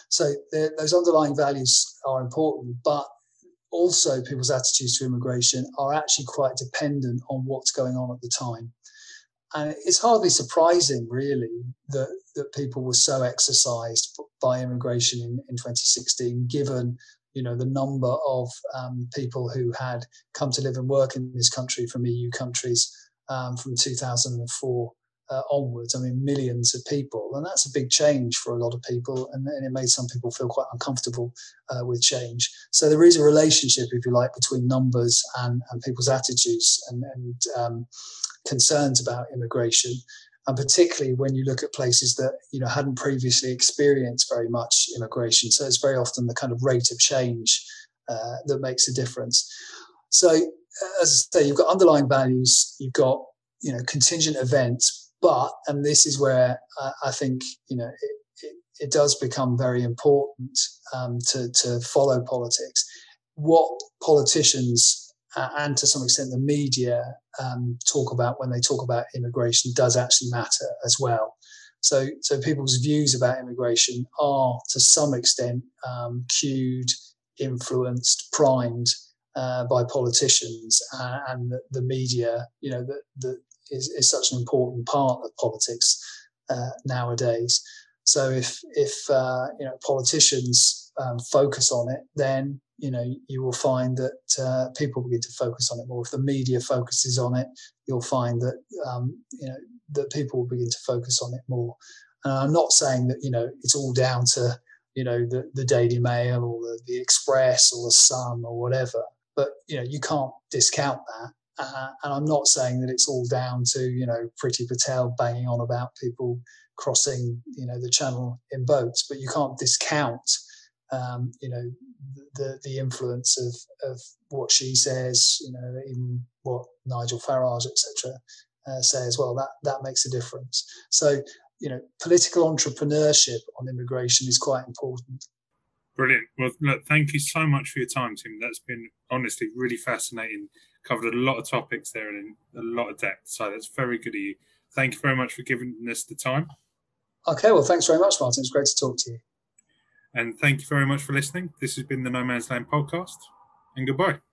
So those underlying values are important, but also people's attitudes to immigration are actually quite dependent on what's going on at the time. And it's hardly surprising, really, that, that people were so exercised by immigration in, in 2016, given you know the number of um, people who had come to live and work in this country from EU countries um, from 2004 uh, onwards. I mean, millions of people, and that's a big change for a lot of people, and, and it made some people feel quite uncomfortable uh, with change. So there is a relationship, if you like, between numbers and, and people's attitudes and, and um, concerns about immigration and particularly when you look at places that you know hadn't previously experienced very much immigration. So it's very often the kind of rate of change uh, that makes a difference. So as I say, you've got underlying values, you've got you know contingent events, but and this is where uh, I think you know it, it, it, does become very important um, to to follow politics. What politicians uh, and to some extent the media um, talk about when they talk about immigration does actually matter as well. So, so people's views about immigration are to some extent um, cued, influenced, primed uh, by politicians uh, and the, the, media. You know that that is, is such an important part of politics uh, nowadays. So if if uh, you know politicians um, focus on it, then you know you will find that uh, people begin to focus on it more. If the media focuses on it, you'll find that um, you know that people will begin to focus on it more. And I'm not saying that you know it's all down to you know the, the Daily Mail or the, the Express or the Sun or whatever, but you know you can't discount that. Uh, and I'm not saying that it's all down to you know Priti Patel banging on about people crossing you know the channel in boats, but you can't discount um, you know the the influence of of what she says, you know, even what Nigel Farage, etc., uh, say as well. That that makes a difference. So you know, political entrepreneurship on immigration is quite important. Brilliant. Well, look, thank you so much for your time, Tim. That's been honestly really fascinating. Covered a lot of topics there and in a lot of depth. So that's very good of you. Thank you very much for giving us the time. Okay. Well, thanks very much, Martin. It's great to talk to you. And thank you very much for listening. This has been the No Man's Land podcast, and goodbye.